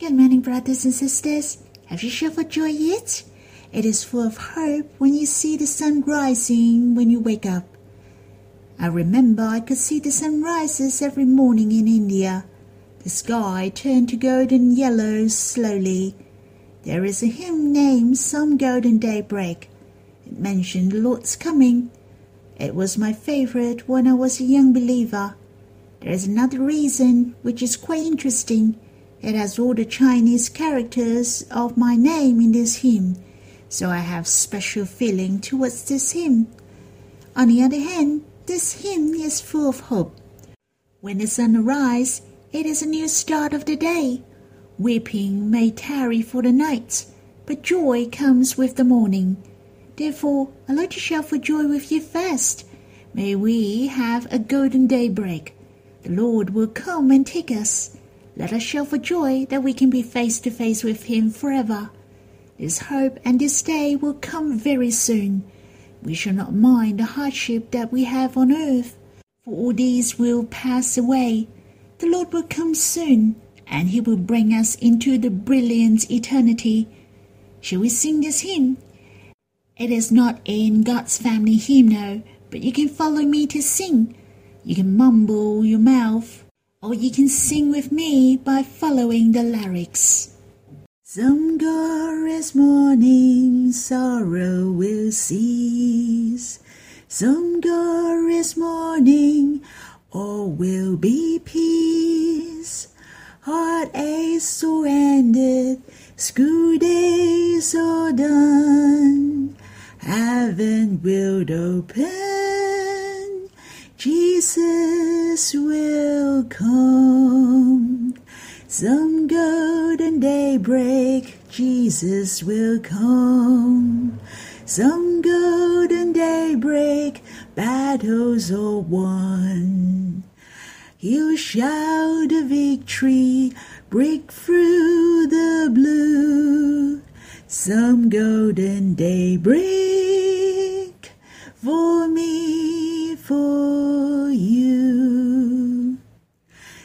Good morning, brothers and sisters. Have you shouted for joy yet? It is full of hope when you see the sun rising when you wake up. I remember I could see the sun rises every morning in India. The sky turned to golden yellow slowly. There is a hymn named Some Golden Daybreak. It mentioned the Lord's coming. It was my favorite when I was a young believer. There is another reason which is quite interesting. It has all the Chinese characters of my name in this hymn, so I have special feeling towards this hymn. On the other hand, this hymn is full of hope. When the sun arises, it is a new start of the day. Weeping may tarry for the night, but joy comes with the morning. Therefore, I like to shout for joy with you first. May we have a golden daybreak. The Lord will come and take us. Let us shout for joy that we can be face to face with Him forever. This hope and this day will come very soon. We shall not mind the hardship that we have on earth, for all these will pass away. The Lord will come soon, and He will bring us into the brilliant eternity. Shall we sing this hymn? It is not in God's family hymn, hymnal, but you can follow me to sing. You can mumble your mouth, or you can sing with me by following the lyrics. Some glorious morning sorrow will cease. Some glorious morning all will be peace. Heartaches so ended, school days are done. Heaven will open, Jesus will come. Some golden daybreak, Jesus will come. Some golden daybreak, battles are won. He'll shout a victory, break through the blue. Some golden daybreak for me, for you.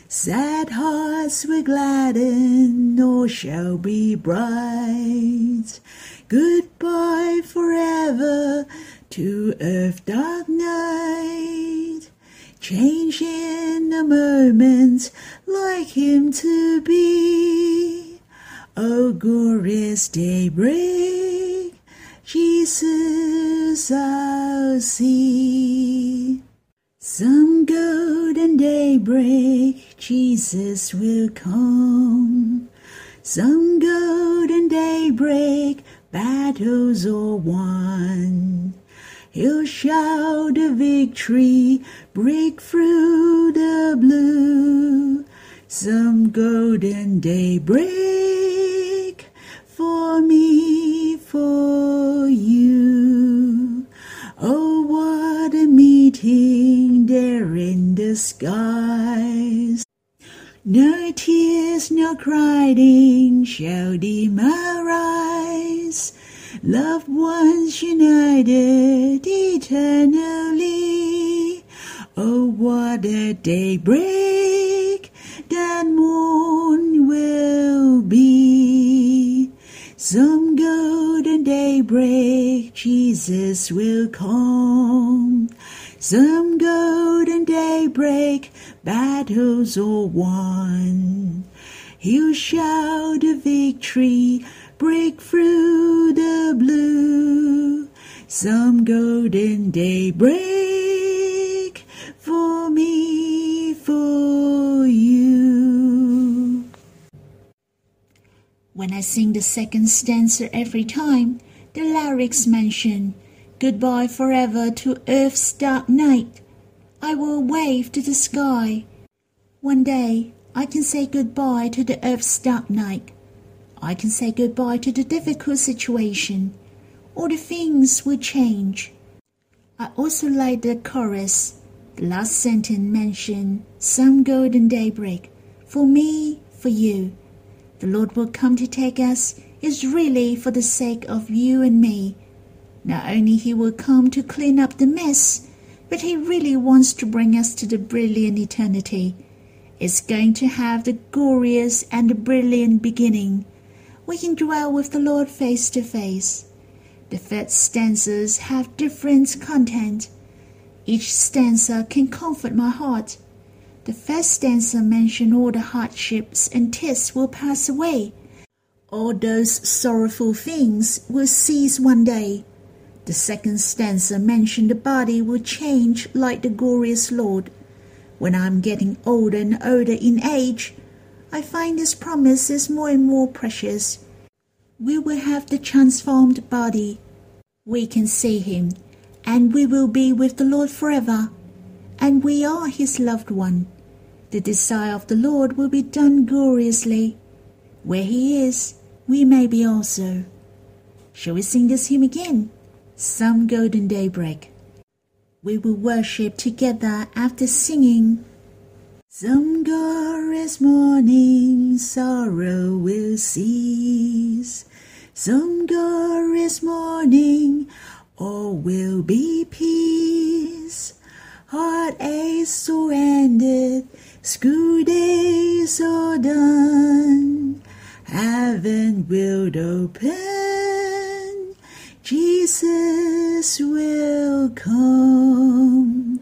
Sad hearts will gladden, all shall be bright. Goodbye forever to earth dark night. Change in a moment, like him to be. O glorious daybreak, Jesus I'll see. Some golden daybreak, Jesus will come. Some golden daybreak, battles are won. He'll shout a victory, break through the blue. Some golden daybreak for me, for skies. No tears, no crying shall dim our eyes. Loved ones united eternally. Oh, what a daybreak that morn will be. Some golden daybreak, Jesus will come. Some golden daybreak, battles are won. He'll shout a victory, break through the blue. Some golden daybreak for me, for you. When I sing the second stanza every time, the lyrics mention goodbye forever to earth's dark night. I will wave to the sky. One day I can say goodbye to the earth's dark night. I can say goodbye to the difficult situation. All the things will change. I also like the chorus. The last sentence mentioned some golden daybreak. For me, for you. The Lord will come to take us is really for the sake of you and me. Not only he will come to clean up the mess, but he really wants to bring us to the brilliant eternity. It's going to have the glorious and the brilliant beginning. We can dwell with the Lord face to face. The first stanzas have different content. Each stanza can comfort my heart. The first stanza mentions all the hardships and tests will pass away. All those sorrowful things will cease one day. The second stanza mentions the body will change like the glorious Lord. When I'm getting older and older in age, I find this promise is more and more precious. We will have the transformed body. We can see Him, and we will be with the Lord forever, and we are His loved one. The desire of the Lord will be done gloriously. Where He is, we may be also. Shall we sing this hymn again? Some golden daybreak. We will worship together after singing. Some glorious morning sorrow will cease. Some glorious morning all will be peace. Heartache so ended, school days are done. Heaven will open, Jesus will come.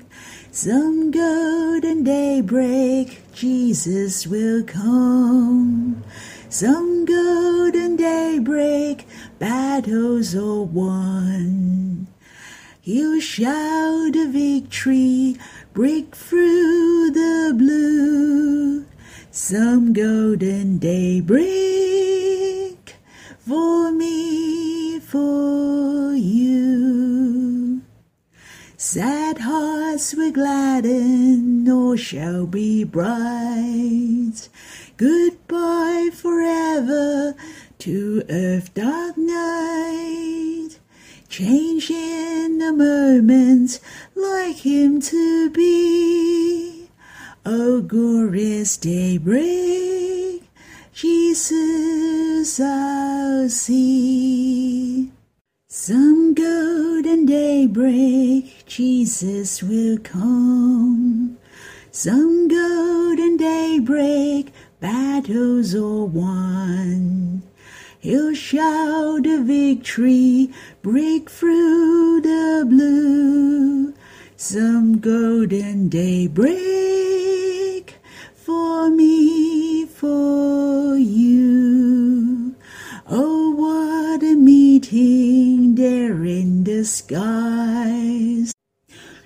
Some golden daybreak, Jesus will come. Some golden daybreak, battles are won. He'll shout a victory, break through the blue. Some golden daybreak for me, for you. Sad hearts will gladden, all shall be bright. Goodbye forever to earth dark night. Change in a moment, like him to be. O glorious daybreak, Jesus I'll see. Some golden daybreak, Jesus will come. Some golden daybreak, battles are won. He'll shout a victory, break through the blue. Some golden daybreak for me, for you. Oh, what a meeting in skies.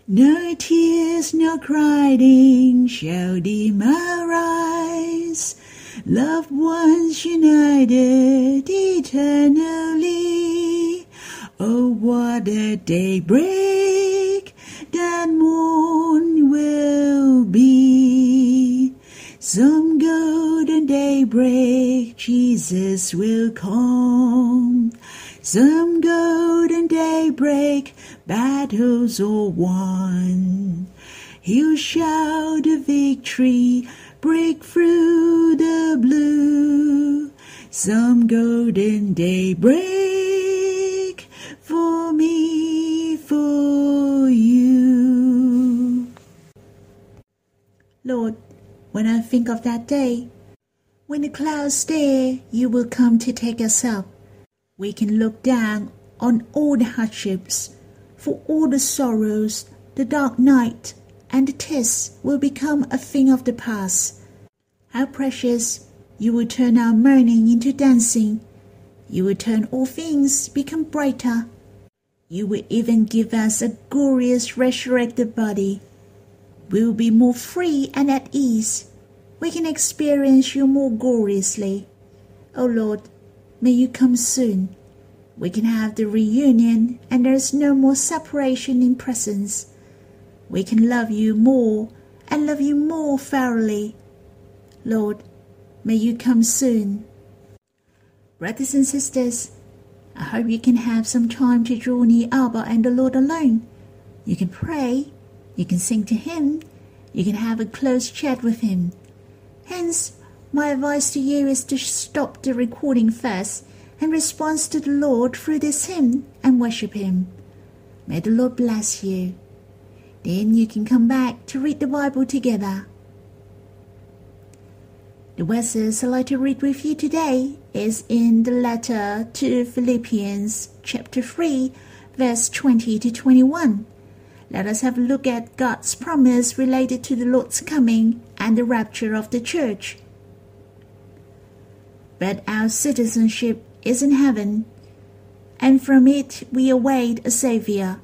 No tears, no crying shall dim our eyes. Loved ones united eternally. Oh, what a daybreak that morn will be. Some golden daybreak, Jesus will come. Some golden daybreak, battles are won. He'll shout a victory, break through the blue. Some golden daybreak for me, for you. Lord, when I think of that day, when the clouds stare, you will come to take us up. We can look down on all the hardships, for all the sorrows, the dark night, and the tests will become a thing of the past. How precious you will turn our mourning into dancing. You will turn all things become brighter. You will even give us a glorious resurrected body. We will be more free and at ease. We can experience you more gloriously. O oh Lord, may you come soon. We can have the reunion and there is no more separation in presence. We can love you more and love you more thoroughly. Lord, may you come soon. Brothers and sisters, I hope you can have some time to draw near Abba and the Lord alone. You can pray, you can sing to Him, you can have a close chat with Him. Hence, my advice to you is to stop the recording first and respond to the Lord through this hymn and worship Him. May the Lord bless you. Then you can come back to read the Bible together. The verses I'd like to read with you today is in the letter to Philippians chapter 3 verse 20 to 21. Let us have a look at God's promise related to the Lord's coming and the rapture of the church. But our citizenship is in heaven, and from it we await a Saviour,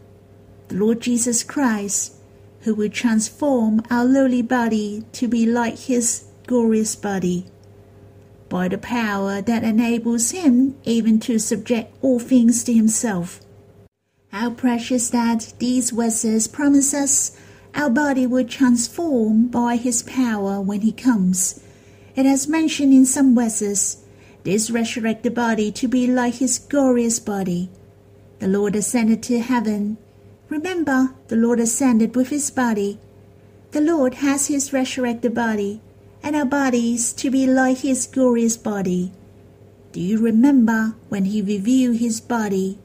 the Lord Jesus Christ, who will transform our lowly body to be like his glorious body, by the power that enables him even to subject all things to himself. How precious that these verses promise us our body will transform by his power when he comes. It has mentioned in some verses this resurrected body to be like his glorious body. The Lord ascended to heaven. Remember, the Lord ascended with his body. The Lord has his resurrected body and our bodies to be like his glorious body. Do you remember when he revealed his body?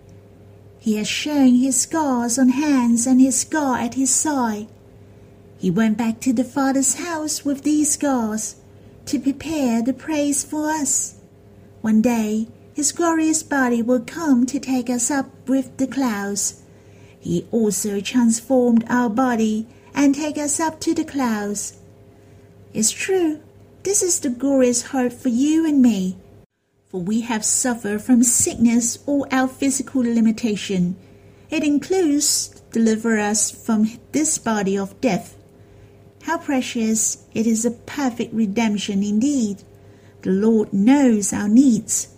He has shown his scars on hands and his scar at his side. He went back to the Father's house with these scars to prepare the place for us. One day, his glorious body will come to take us up with the clouds. He also transformed our body and take us up to the clouds it's true. This is the glorious hope for you and me. For we have suffered from sickness or our physical limitation. It includes deliver us from this body of death. How precious it is a perfect redemption indeed. The Lord knows our needs.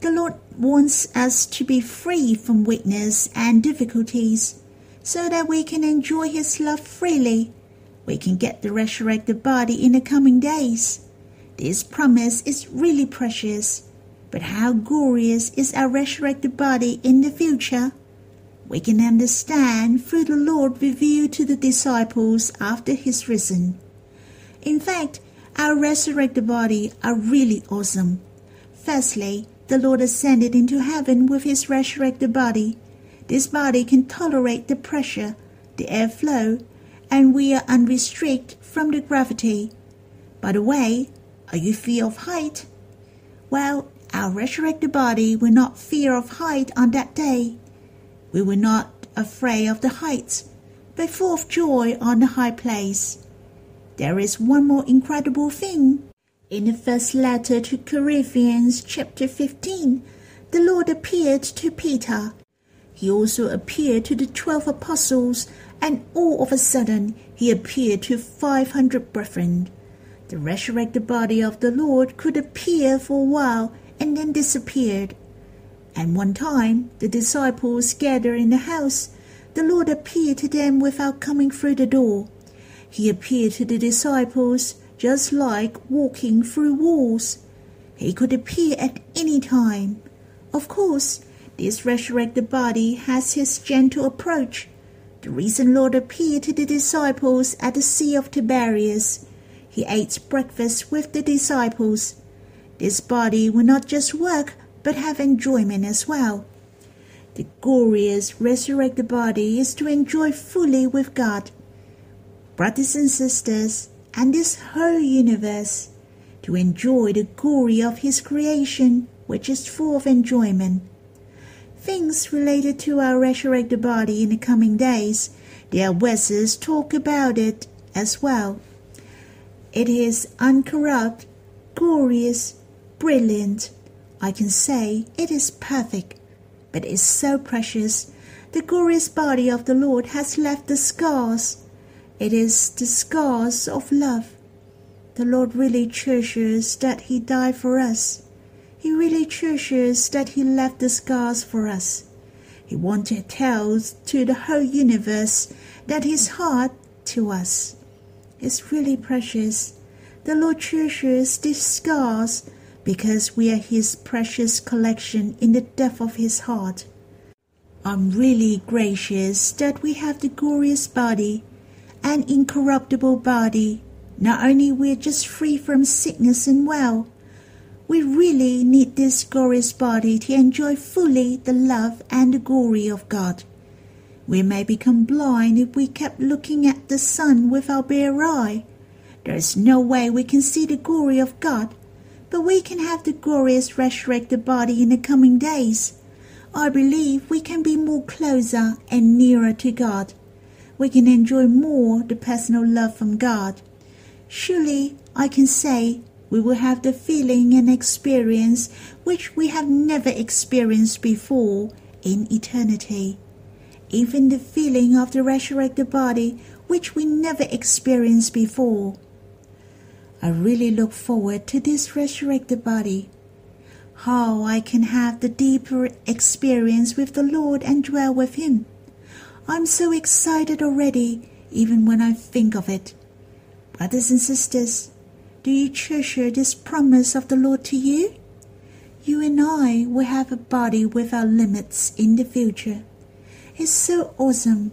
The Lord wants us to be free from weakness and difficulties so that we can enjoy His love freely we can get the resurrected body in the coming days. This promise is really precious. But how glorious is our resurrected body in the future? We can understand through the Lord revealed to the disciples after his risen. In fact, our resurrected body are really awesome. Firstly, the Lord ascended into heaven with his resurrected body. This body can tolerate the pressure, the airflow, and we are unrestricted from the gravity. By the way, are you fear of height? Well, our resurrected body will not fear of height on that day. We were not afraid of the heights, but full of joy on the high place. There is one more incredible thing. In the first letter to Corinthians, chapter 15, the Lord appeared to Peter. He also appeared to the twelve apostles and all of a sudden he appeared to five hundred brethren. The resurrected body of the Lord could appear for a while and then disappeared. And one time the disciples gathered in the house. The Lord appeared to them without coming through the door. He appeared to the disciples just like walking through walls. He could appear at any time. Of course, this resurrected body has his gentle approach the risen Lord appeared to the disciples at the Sea of Tiberias. He ate breakfast with the disciples. This body will not just work, but have enjoyment as well. The glorious resurrected body is to enjoy fully with God. Brothers and sisters, and this whole universe, to enjoy the glory of His creation, which is full of enjoyment things related to our resurrected body in the coming days. Their verses talk about it as well. It is uncorrupt, glorious, brilliant. I can say it is perfect, but it is so precious. The glorious body of the Lord has left the scars. It is the scars of love. The Lord really treasures that He died for us. He really treasures that He left the scars for us. He wants to tell to the whole universe that His heart to us is really precious. The Lord treasures these scars because we are His precious collection in the depth of His heart. I'm really gracious that we have the glorious body, an incorruptible body. Not only we're just free from sickness and well, we really need this glorious body to enjoy fully the love and the glory of God. We may become blind if we kept looking at the sun with our bare eye. There is no way we can see the glory of God but we can have the glorious resurrected body in the coming days. I believe we can be more closer and nearer to God. We can enjoy more the personal love from God. Surely I can say we will have the feeling and experience which we have never experienced before in eternity. Even the feeling of the resurrected body which we never experienced before. I really look forward to this resurrected body how I can have the deeper experience with the Lord and dwell with Him. I'm so excited already, even when I think of it. Brothers and sisters, do you treasure this promise of the Lord to you? You and I will have a body without limits in the future. It's so awesome.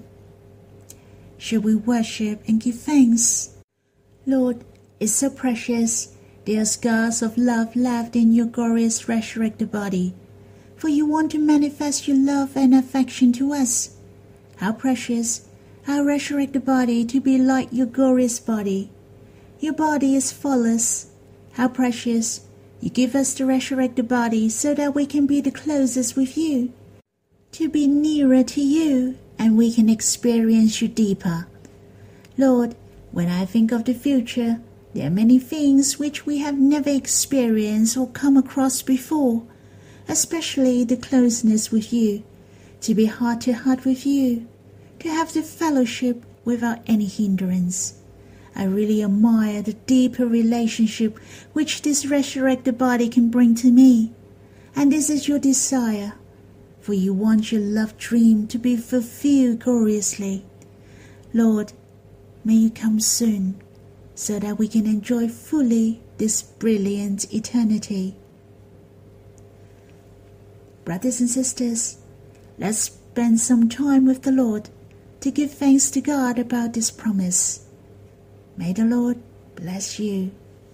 Shall we worship and give thanks? Lord, it's so precious there are scars of love left in your glorious resurrected body, for you want to manifest your love and affection to us. How precious, how resurrect the body to be like your glorious body. Your body is faultless. How precious, you give us the resurrected body so that we can be the closest with you, to be nearer to you, and we can experience you deeper. Lord, when I think of the future, there are many things which we have never experienced or come across before, especially the closeness with you, to be heart to heart with you, to have the fellowship without any hindrance. I really admire the deeper relationship which this resurrected body can bring to me, and this is your desire, for you want your love dream to be fulfilled gloriously. Lord, may you come soon so that we can enjoy fully this brilliant eternity. Brothers and sisters, let's spend some time with the Lord to give thanks to God about this promise. May the Lord bless you.